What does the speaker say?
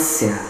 Essência.